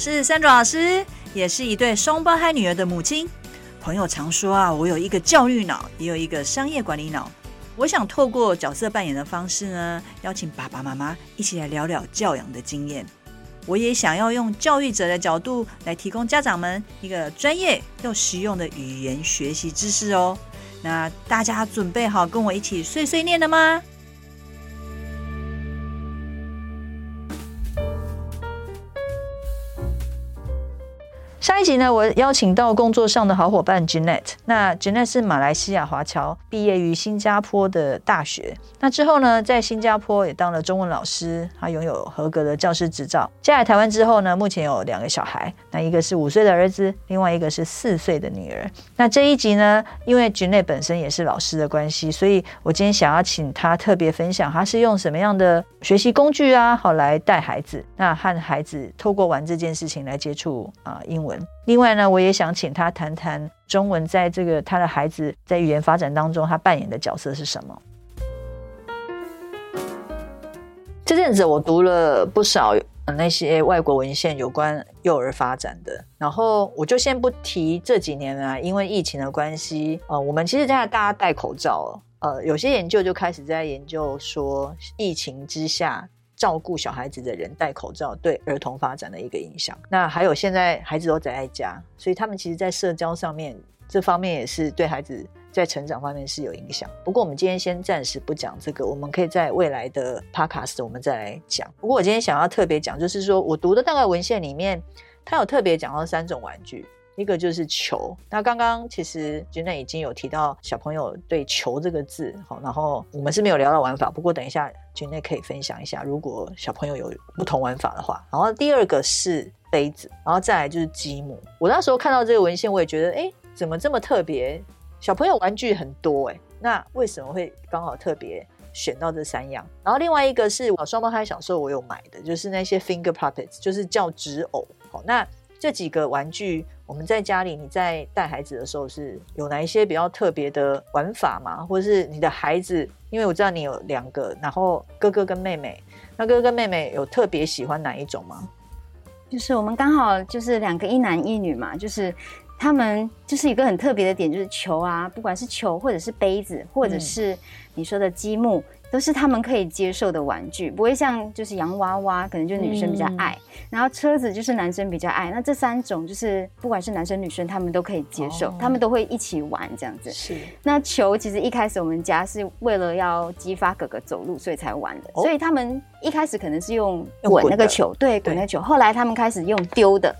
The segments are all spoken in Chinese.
是 Sandra 老师，也是一对双胞胎女儿的母亲。朋友常说啊，我有一个教育脑，也有一个商业管理脑。我想透过角色扮演的方式呢，邀请爸爸妈妈一起来聊聊教养的经验。我也想要用教育者的角度来提供家长们一个专业又实用的语言学习知识哦。那大家准备好跟我一起碎碎念了吗？上一集呢，我邀请到工作上的好伙伴 Jeanette。那 Jeanette 是马来西亚华侨，毕业于新加坡的大学。那之后呢，在新加坡也当了中文老师，他拥有合格的教师执照。嫁来台湾之后呢，目前有两个小孩，那一个是五岁的儿子，另外一个是四岁的女儿。那这一集呢，因为 Jeanette 本身也是老师的关系，所以我今天想要请他特别分享，他是用什么样的学习工具啊，好来带孩子，那和孩子透过玩这件事情来接触啊英文。另外呢，我也想请他谈谈中文在这个他的孩子在语言发展当中，他扮演的角色是什么。这阵子我读了不少那些外国文献有关幼儿发展的，然后我就先不提这几年啊，因为疫情的关系，呃，我们其实现在大家戴口罩，呃，有些研究就开始在研究说疫情之下。照顾小孩子的人戴口罩对儿童发展的一个影响。那还有现在孩子都宅在家，所以他们其实，在社交上面这方面也是对孩子在成长方面是有影响。不过我们今天先暂时不讲这个，我们可以在未来的 podcast 我们再来讲。不过我今天想要特别讲，就是说我读的大概文献里面，它有特别讲到三种玩具。一个就是球，那刚刚其实君奈已经有提到小朋友对“球”这个字，好，然后我们是没有聊到玩法，不过等一下君奈可以分享一下，如果小朋友有不同玩法的话。然后第二个是杯子，然后再来就是积木。我那时候看到这个文献，我也觉得，哎，怎么这么特别？小朋友玩具很多，哎，那为什么会刚好特别选到这三样？然后另外一个是我双胞胎小时候我有买的，就是那些 finger puppets，就是叫纸偶。好，那这几个玩具。我们在家里，你在带孩子的时候是有哪一些比较特别的玩法吗？或者是你的孩子，因为我知道你有两个，然后哥哥跟妹妹，那哥哥跟妹妹有特别喜欢哪一种吗？就是我们刚好就是两个一男一女嘛，就是他们就是一个很特别的点，就是球啊，不管是球或者是杯子，或者是你说的积木。嗯都是他们可以接受的玩具，不会像就是洋娃娃，可能就女生比较爱，嗯、然后车子就是男生比较爱。那这三种就是不管是男生女生，他们都可以接受，哦、他们都会一起玩这样子。是。那球其实一开始我们家是为了要激发哥哥走路，所以才玩的。哦、所以他们一开始可能是用滚那个球，对，滚那个球。后来他们开始用丢的，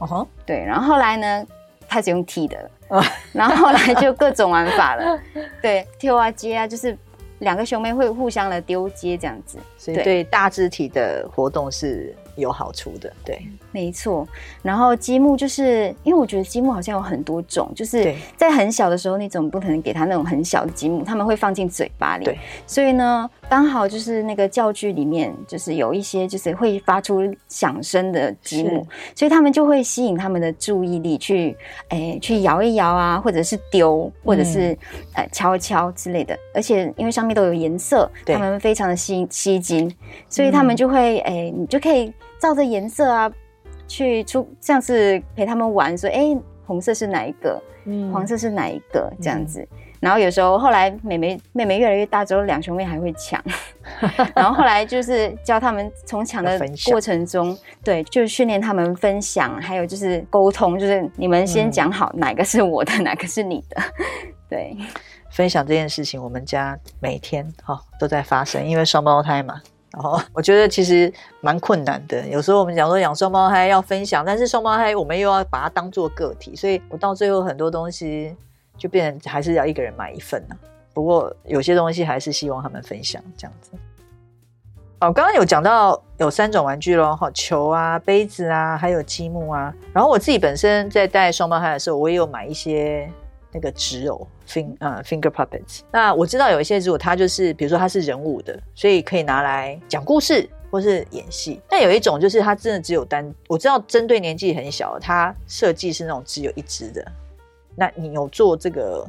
哦吼，对。然后后来呢，开始用踢的了，哦、然后后来就各种玩法了，对，跳啊接啊，就是。两个兄妹会互相的丢接这样子，所以对大肢体的活动是有好处的。对，没错。然后积木就是因为我觉得积木好像有很多种，就是在很小的时候，你总不可能给他那种很小的积木，他们会放进嘴巴里。对，所以呢。刚好就是那个教具里面，就是有一些就是会发出响声的积木，所以他们就会吸引他们的注意力去，哎，去摇一摇啊，或者是丢，或者是呃敲一敲之类的。而且因为上面都有颜色，对他们非常的吸吸睛，所以他们就会，诶，你就可以照着颜色啊，去出像是陪他们玩，说，诶，红色是哪一个？嗯，黄色是哪一个？这样子。嗯然后有时候后来妹妹妹妹越来越大之后，两兄妹还会抢。然后后来就是教他们从抢的过程中，对，就是训练他们分享，还有就是沟通，就是你们先讲好哪个是我的，嗯、哪个是你的。对，分享这件事情，我们家每天哈、都在发生，因为双胞胎嘛。然后我觉得其实蛮困难的，有时候我们讲说养双胞胎要分享，但是双胞胎我们又要把它当做个体，所以我到最后很多东西。就变成还是要一个人买一份呢、不过有些东西还是希望他们分享这样子。哦，刚刚有讲到有三种玩具咯，哈，球啊、杯子啊，还有积木啊。然后我自己本身在带双胞胎的时候，我也有买一些那个纸偶 fin 呃 finger puppets。那我知道有一些如果它就是，比如说它是人物的，所以可以拿来讲故事或是演戏。但有一种就是它真的只有单，我知道针对年纪很小，它设计是那种只有一只的。那你有做这个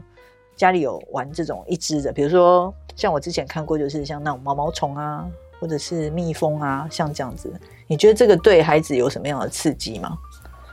家里有玩这种一只的，比如说像我之前看过，就是像那种毛毛虫啊，或者是蜜蜂啊，像这样子，你觉得这个对孩子有什么样的刺激吗？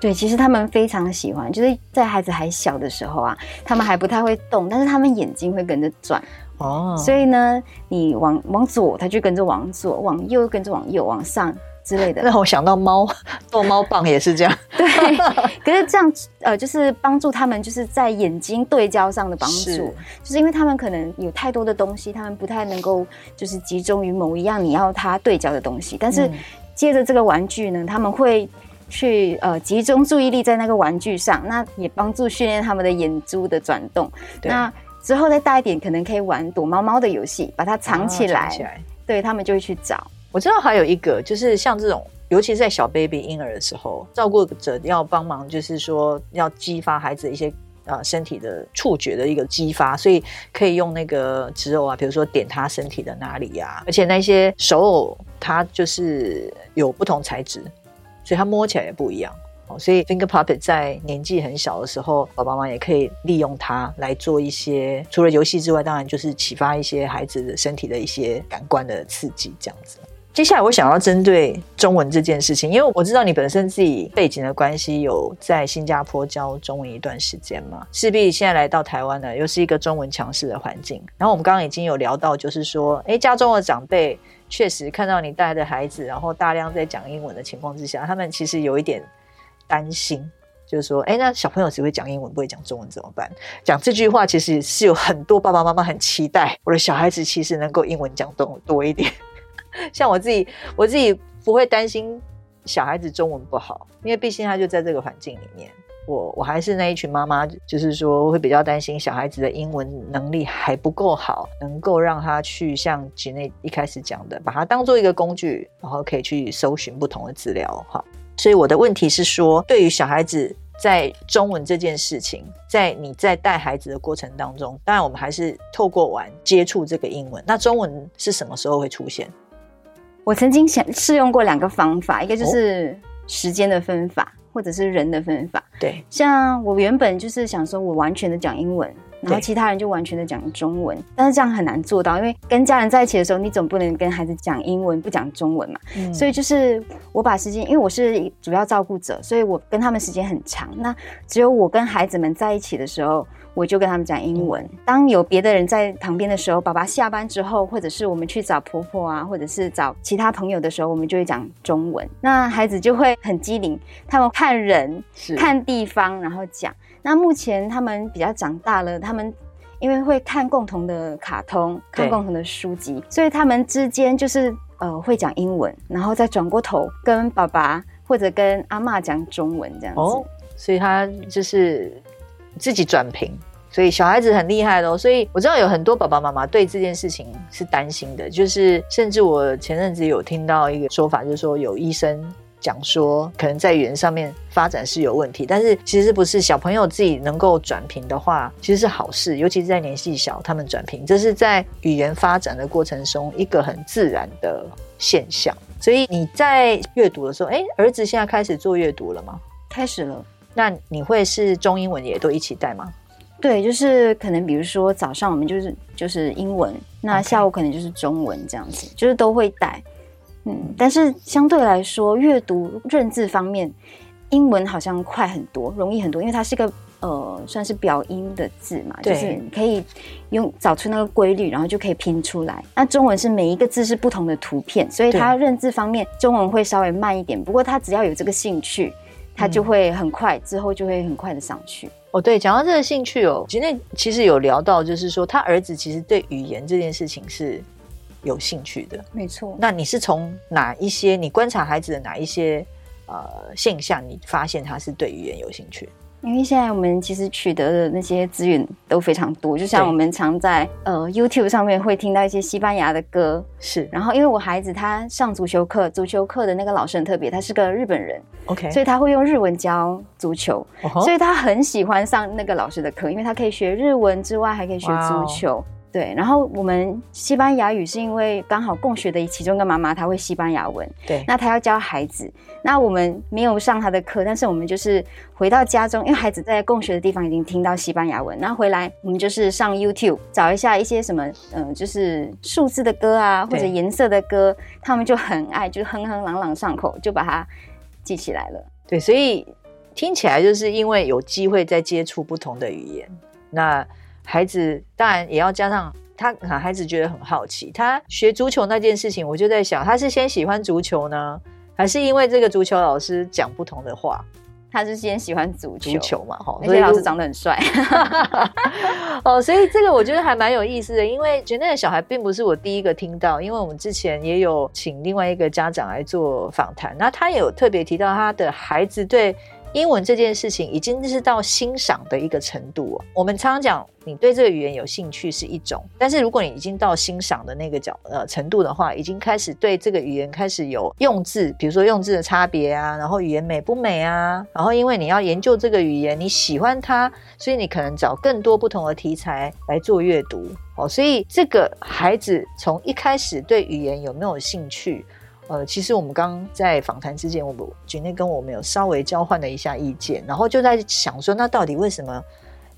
对，其实他们非常喜欢，就是在孩子还小的时候啊，他们还不太会动，但是他们眼睛会跟着转哦，所以呢，你往往左，他就跟着往左；往右，跟着往右；往上之类的。让我想到猫逗猫棒也是这样。对，可是这样呃，就是帮助他们，就是在眼睛对焦上的帮助，是就是因为他们可能有太多的东西，他们不太能够就是集中于某一样你要他对焦的东西，但是借着这个玩具呢，他们会。去呃集中注意力在那个玩具上，那也帮助训练他们的眼珠的转动。那之后再大一点，可能可以玩躲猫猫的游戏，把它藏起来。啊、起来对，他们就会去找。我知道还有一个，就是像这种，尤其是在小 baby 婴儿的时候，照顾者要帮忙，就是说要激发孩子一些呃身体的触觉的一个激发，所以可以用那个指偶啊，比如说点他身体的哪里呀、啊，而且那些手偶它就是有不同材质。所以它摸起来也不一样，哦所以 Finger Puppet 在年纪很小的时候，爸爸妈妈也可以利用它来做一些除了游戏之外，当然就是启发一些孩子的身体的一些感官的刺激，这样子。接下来我想要针对中文这件事情，因为我知道你本身自己背景的关系，有在新加坡教中文一段时间嘛，势必现在来到台湾呢，又是一个中文强势的环境。然后我们刚刚已经有聊到，就是说，哎，家中的长辈。确实看到你带的孩子，然后大量在讲英文的情况之下，他们其实有一点担心，就是说，哎，那小朋友只会讲英文，不会讲中文怎么办？讲这句话其实是有很多爸爸妈妈很期待，我的小孩子其实能够英文讲多多一点。像我自己，我自己不会担心小孩子中文不好，因为毕竟他就在这个环境里面。我我还是那一群妈妈，就是说会比较担心小孩子的英文能力还不够好，能够让他去像吉内一开始讲的，把它当做一个工具，然后可以去搜寻不同的资料哈。所以我的问题是说，对于小孩子在中文这件事情，在你在带孩子的过程当中，当然我们还是透过玩接触这个英文。那中文是什么时候会出现？我曾经想试用过两个方法，一个就是时间的分法。哦或者是人的分法，对，像我原本就是想说，我完全的讲英文，然后其他人就完全的讲中文，但是这样很难做到，因为跟家人在一起的时候，你总不能跟孩子讲英文不讲中文嘛，嗯、所以就是我把时间，因为我是主要照顾者，所以我跟他们时间很长，那只有我跟孩子们在一起的时候。我就跟他们讲英文。当有别的人在旁边的时候，爸爸下班之后，或者是我们去找婆婆啊，或者是找其他朋友的时候，我们就会讲中文。那孩子就会很机灵，他们看人、看地方，然后讲。那目前他们比较长大了，他们因为会看共同的卡通，看共同的书籍，所以他们之间就是呃会讲英文，然后再转过头跟爸爸或者跟阿妈讲中文这样子。哦，所以他就是。自己转屏，所以小孩子很厉害咯。所以我知道有很多爸爸妈妈对这件事情是担心的，就是甚至我前阵子有听到一个说法，就是说有医生讲说，可能在语言上面发展是有问题，但是其实不是。小朋友自己能够转屏的话，其实是好事，尤其是在年纪小，他们转屏，这是在语言发展的过程中一个很自然的现象。所以你在阅读的时候，哎，儿子现在开始做阅读了吗？开始了。那你会是中英文也都一起带吗？对，就是可能比如说早上我们就是就是英文，那下午可能就是中文这样子.就是都会带。嗯，但是相对来说，阅读认字方面，英文好像快很多，容易很多，因为它是个呃算是表音的字嘛，就是可以用找出那个规律，然后就可以拼出来。那中文是每一个字是不同的图片，所以它认字方面中文会稍微慢一点。不过他只要有这个兴趣。他就会很快，之后就会很快的上去。哦，对，讲到这个兴趣哦，今天其实有聊到，就是说他儿子其实对语言这件事情是有兴趣的。没错。那你是从哪一些你观察孩子的哪一些呃现象，你发现他是对语言有兴趣？因为现在我们其实取得的那些资源都非常多，就像我们常在呃 YouTube 上面会听到一些西班牙的歌，是。然后因为我孩子他上足球课，足球课的那个老师很特别，他是个日本人，OK，所以他会用日文教足球，uh huh. 所以他很喜欢上那个老师的课，因为他可以学日文之外，还可以学足球。Wow. 对，然后我们西班牙语是因为刚好共学的其中一个妈妈她会西班牙文，对，那她要教孩子，那我们没有上她的课，但是我们就是回到家中，因为孩子在共学的地方已经听到西班牙文，然后回来我们就是上 YouTube 找一下一些什么，嗯、呃，就是数字的歌啊，或者颜色的歌，他们就很爱，就哼哼朗朗上口，就把它记起来了。对，所以听起来就是因为有机会在接触不同的语言，那。孩子当然也要加上他，孩子觉得很好奇。他学足球那件事情，我就在想，他是先喜欢足球呢，还是因为这个足球老师讲不同的话？他是先喜欢足球，足球嘛，哈，而且老师长得很帅。哦，所以这个我觉得还蛮有意思的，因为觉得那个小孩并不是我第一个听到，因为我们之前也有请另外一个家长来做访谈，那他也有特别提到他的孩子对。英文这件事情已经是到欣赏的一个程度哦。我们常常讲，你对这个语言有兴趣是一种，但是如果你已经到欣赏的那个角呃程度的话，已经开始对这个语言开始有用字，比如说用字的差别啊，然后语言美不美啊，然后因为你要研究这个语言，你喜欢它，所以你可能找更多不同的题材来做阅读哦。所以这个孩子从一开始对语言有没有兴趣？呃，其实我们刚在访谈之前，我们今天跟我们有稍微交换了一下意见，然后就在想说，那到底为什么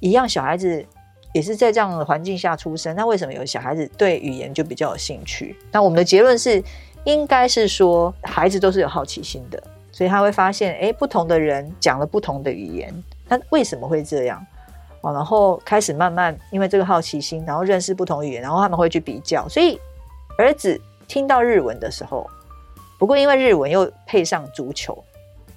一样小孩子也是在这样的环境下出生，那为什么有小孩子对语言就比较有兴趣？那我们的结论是，应该是说孩子都是有好奇心的，所以他会发现，哎，不同的人讲了不同的语言，那为什么会这样？哦，然后开始慢慢因为这个好奇心，然后认识不同语言，然后他们会去比较，所以儿子听到日文的时候。不过，因为日文又配上足球，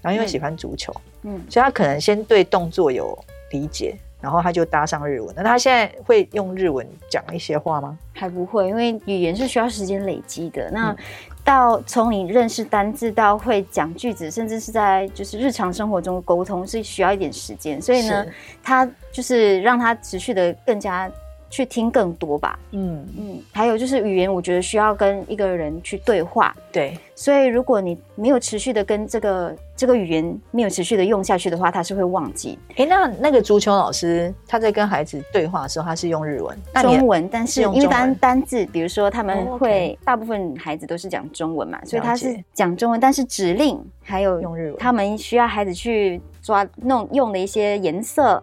然后因为喜欢足球，嗯，嗯，所以他可能先对动作有理解，然后他就搭上日文。那他现在会用日文讲一些话吗？还不会，因为语言是需要时间累积的。那到从你认识单字到会讲句子，甚至是在就是日常生活中沟通，是需要一点时间。所以呢，他就是让他持续的更加。去听更多吧，嗯。嗯，还有就是语言，我觉得需要跟一个人去对话，对，所以如果你没有持续的跟这个这个语言没有持续的用下去的话，他是会忘记。哎，那那个足球老师他在跟孩子对话的时候，他是用日文、中文，但是因为单单字，比如说他们会大部分孩子都是讲中文嘛，所以他是讲中文，但是指令还有用日文，他们需要孩子去抓弄用的一些颜色，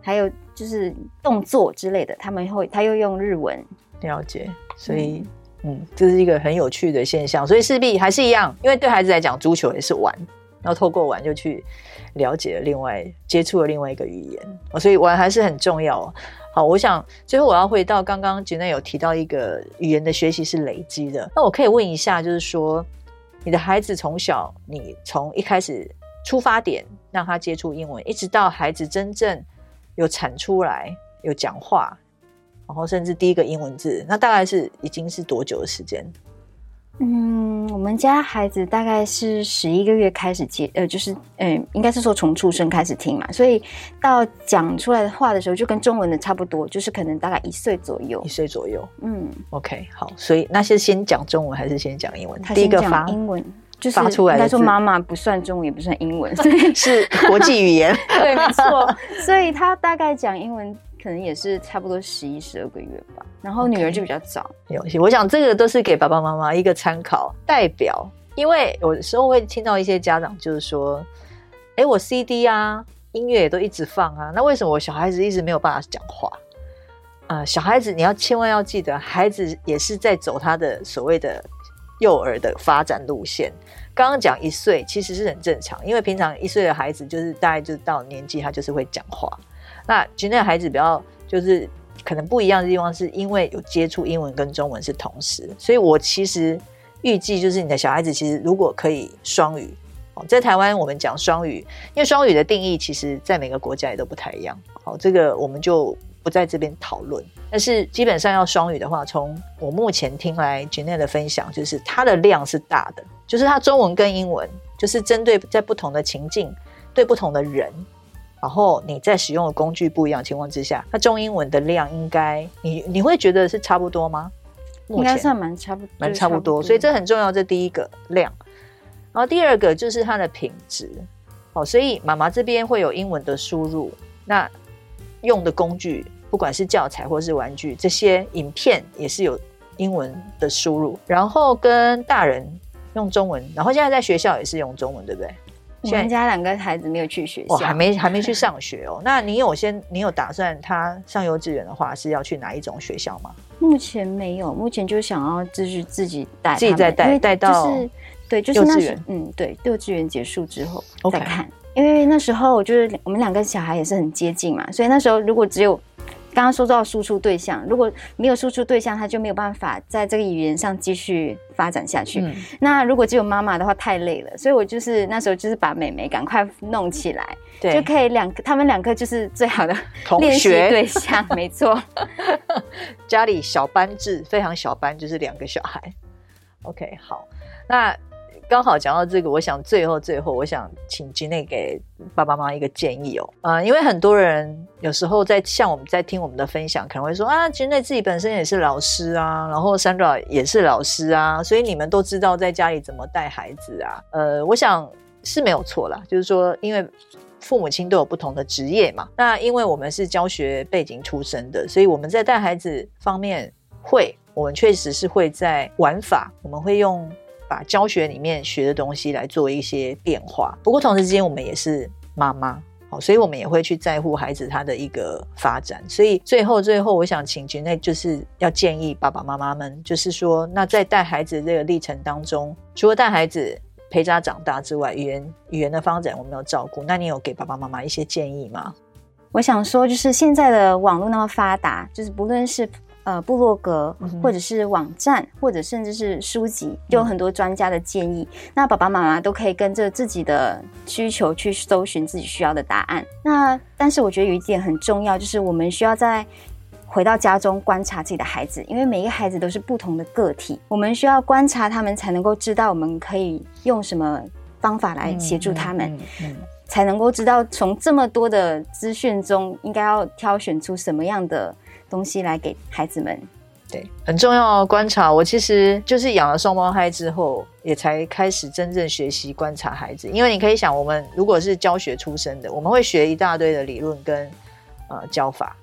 还有。就是动作之类的，他们会他又用日文了解，所以嗯，嗯，这是一个很有趣的现象。所以势必还是一样，因为对孩子来讲，足球也是玩，然后透过玩就去了解了另外接触了另外一个语言，所以玩还是很重要。好，我想最后我要回到刚刚吉内有提到一个语言的学习是累积的，那我可以问一下，就是说你的孩子从小，你从一开始出发点让他接触英文，一直到孩子真正。有产出来，有讲话，然后甚至第一个英文字，那大概是已经是多久的时间？嗯，我们家孩子大概是十一个月开始接，呃，就是嗯，应该是说从出生开始听嘛，所以到讲出来的话的时候，就跟中文的差不多，就是可能大概一岁左右。一岁左右，嗯，OK，好，所以那是先讲中文还是先讲英文？他先讲英文。就是发出来，应该说妈妈不算中文，也不算英文，所 以是国际语言。对，没错。所以他大概讲英文，可能也是差不多十一、十二个月吧。然后女儿就比较早。有系，我想这个都是给爸爸妈妈一个参考代表，因为有时候会听到一些家长就是说：“哎，我 CD 啊，音乐也都一直放啊，那为什么我小孩子一直没有办法讲话？”啊、呃，小孩子你要千万要记得，孩子也是在走他的所谓的。幼儿的发展路线，刚刚讲一岁其实是很正常，因为平常一岁的孩子就是大概就到年纪，他就是会讲话。那其实那个孩子比较就是可能不一样的地方，是因为有接触英文跟中文是同时，所以我其实预计就是你的小孩子其实如果可以双语哦，在台湾我们讲双语，因为双语的定义其实在每个国家也都不太一样。好，这个我们就。不在这边讨论，但是基本上要双语的话，从我目前听来君内的分享，就是它的量是大的，就是它中文跟英文，就是针对在不同的情境，对不同的人，然后你在使用的工具不一样的情况之下，它中英文的量应该你你会觉得是差不多吗？应该算蛮差不蛮差不多，所以这很重要。这第一个量，然后第二个就是它的品质。好，所以妈妈这边会有英文的输入，那用的工具。不不管是教材或是玩具，这些影片也是有英文的输入，然后跟大人用中文，然后现在在学校也是用中文，对不对？我们家两个孩子没有去学校，哦、还没还没去上学哦。那你有先，你有打算他上幼稚园的话是要去哪一种学校吗？目前没有，目前就想要继续自己带，自己再带带到、就是、对，就是那时嗯，对，幼稚园结束之后再看，Okay. 因为那时候就是我们两个小孩也是很接近嘛，所以那时候如果只有。刚刚说到输出对象，如果没有输出对象，他就没有办法在这个语言上继续发展下去。嗯、那如果只有妈妈的话，太累了。所以我就是那时候就是把妹妹赶快弄起来，对，就可以两个他们两个就是最好的练习对象，没错。家里小班制，非常小班，就是两个小孩。OK，好，那。刚好讲到这个，我想最后最后，我想请 Jeanette 给爸爸妈妈一个建议哦。啊、因为很多人有时候在像我们在听我们的分享，可能会说啊，Jeanette 自己本身也是老师啊，然后 Sandra 也是老师啊，所以你们都知道在家里怎么带孩子啊。呃，我想是没有错啦，就是说，因为父母亲都有不同的职业嘛。那因为我们是教学背景出身的，所以我们在带孩子方面会，我们确实是会在玩法，我们会用。把教学里面学的东西来做一些变化。不过同时之间，我们也是妈妈，好，所以我们也会去在乎孩子他的一个发展。所以最后最后，我想请杰内就是要建议爸爸妈妈们，就是说，那在带孩子这个历程当中，除了带孩子陪他长大之外，语言语言的发展我们要照顾。那你有给爸爸妈妈一些建议吗？我想说，就是现在的网络那么发达，就是不论是。呃，部落格或者是网站，或者甚至是书籍，就有很多专家的建议。嗯、那爸爸妈妈都可以跟着自己的需求去搜寻自己需要的答案。那但是我觉得有一点很重要，就是我们需要在回到家中观察自己的孩子，因为每一个孩子都是不同的个体，我们需要观察他们，才能够知道我们可以用什么方法来协助他们，嗯嗯嗯、才能够知道从这么多的资讯中，应该要挑选出什么样的。东西来给孩子们，对，很重要的观察。我其实就是养了双胞胎之后，也才开始真正学习观察孩子。因为你可以想，我们如果是教学出身的，我们会学一大堆的理论跟呃教法，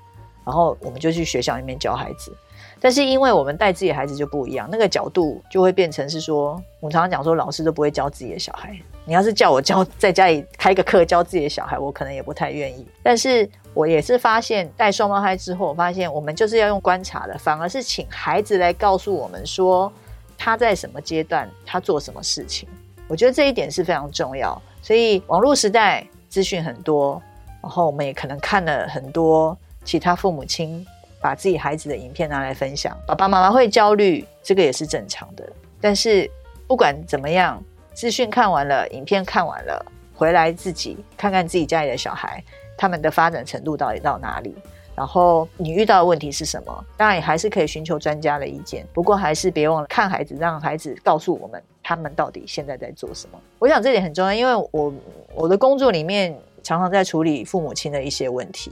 然后我们就去学校里面教孩子。但是因为我们带自己的孩子就不一样，那个角度就会变成是说，我常常讲说，老师都不会教自己的小孩。你要是叫我教在家里开个课教自己的小孩，我可能也不太愿意。但是我也是发现带双胞胎之后，我发现我们就是要用观察的，反而是请孩子来告诉我们说他在什么阶段，他做什么事情。我觉得这一点是非常重要。所以网络时代资讯很多，然后我们也可能看了很多其他父母亲把自己孩子的影片拿来分享，爸爸妈妈会焦虑，这个也是正常的。但是不管怎么样。资讯看完了，影片看完了，回来自己看看自己家里的小孩，他们的发展程度到底到哪里？然后你遇到的问题是什么？当然，也还是可以寻求专家的意见。不过，还是别忘了看孩子，让孩子告诉我们他们到底现在在做什么。我想这点很重要，因为我我的工作里面常常在处理父母亲的一些问题，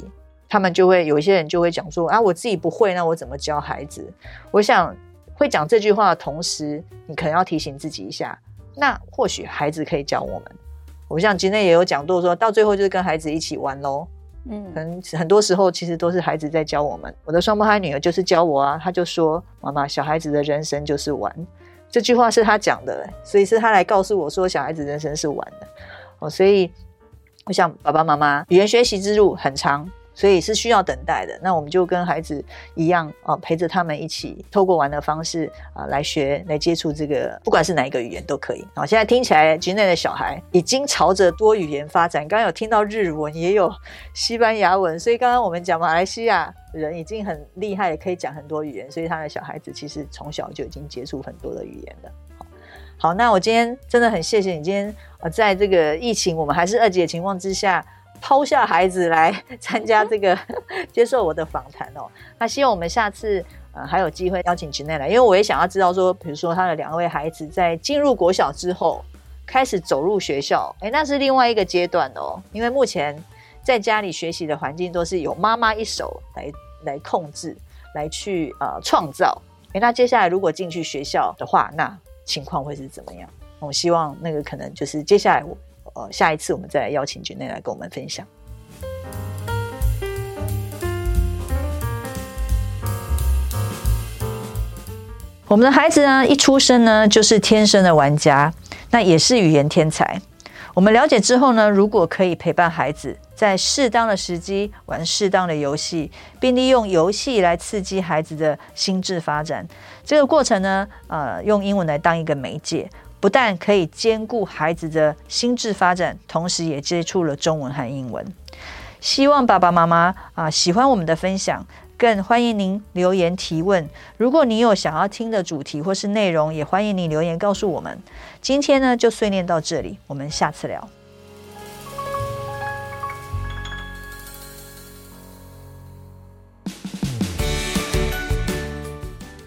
他们就会有一些人就会讲说啊，我自己不会，那我怎么教孩子？我想会讲这句话的同时，你可能要提醒自己一下。那或许孩子可以教我们，我想今天也有讲到，说到最后就是跟孩子一起玩喽。嗯，很很多时候其实都是孩子在教我们。我的双胞胎女儿就是教我啊，她就说：“妈妈，小孩子的人生就是玩。”这句话是她讲的，所以是她来告诉我说，小孩子人生是玩的。哦，所以我想爸爸妈妈语言学习之路很长。所以是需要等待的。那我们就跟孩子一样啊，陪着他们一起，透过玩的方式啊，来学、来接触这个，不管是哪一个语言都可以。好，现在听起来局内的小孩已经朝着多语言发展。刚刚有听到日文，也有西班牙文，所以刚刚我们讲马来西亚人已经很厉害，可以讲很多语言。所以他的小孩子其实从小就已经接触很多的语言了。好，好，那我今天真的很谢谢你，今天啊，在这个疫情我们还是二级的情况之下。抛下孩子来参加这个 接受我的访谈哦，那希望我们下次呃还有机会邀请 Jeanette 来，因为我也想要知道说，比如说他的两位孩子在进入国小之后开始走入学校，诶，那是另外一个阶段哦，因为目前在家里学习的环境都是由妈妈一手来来控制，来去呃创造，诶，那接下来如果进去学校的话，那情况会是怎么样？我希望那个可能就是接下来我。呃，下一次我们再邀请君内来跟我们分享。我们的孩子呢，一出生呢就是天生的玩家，那也是语言天才。我们了解之后呢，如果可以陪伴孩子在适当的时机玩适当的游戏，并利用游戏来刺激孩子的心智发展，这个过程呢，呃，用英文来当一个媒介，不但可以兼顾孩子的心智发展，同时也接触了中文和英文。希望爸爸妈妈啊、喜欢我们的分享。更欢迎您留言提问。如果你有想要听的主题或是内容，也欢迎你留言告诉我们。今天呢，就碎念到这里，我们下次聊。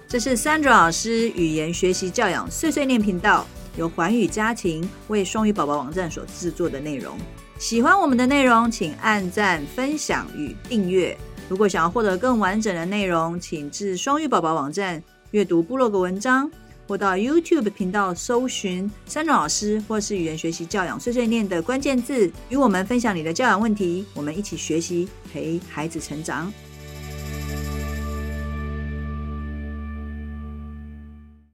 这是 Sandra 老师语言学习教养碎碎念频道，由环宇家庭为双语宝宝网站所制作的内容。喜欢我们的内容，请按赞、分享与订阅。如果想要获得更完整的内容，请至双语宝宝网站阅读部落格文章，或到 YouTube 频道搜寻 Sandra 老师或是语言学习教养碎碎念的关键字，与我们分享你的教养问题，我们一起学习，陪孩子成长。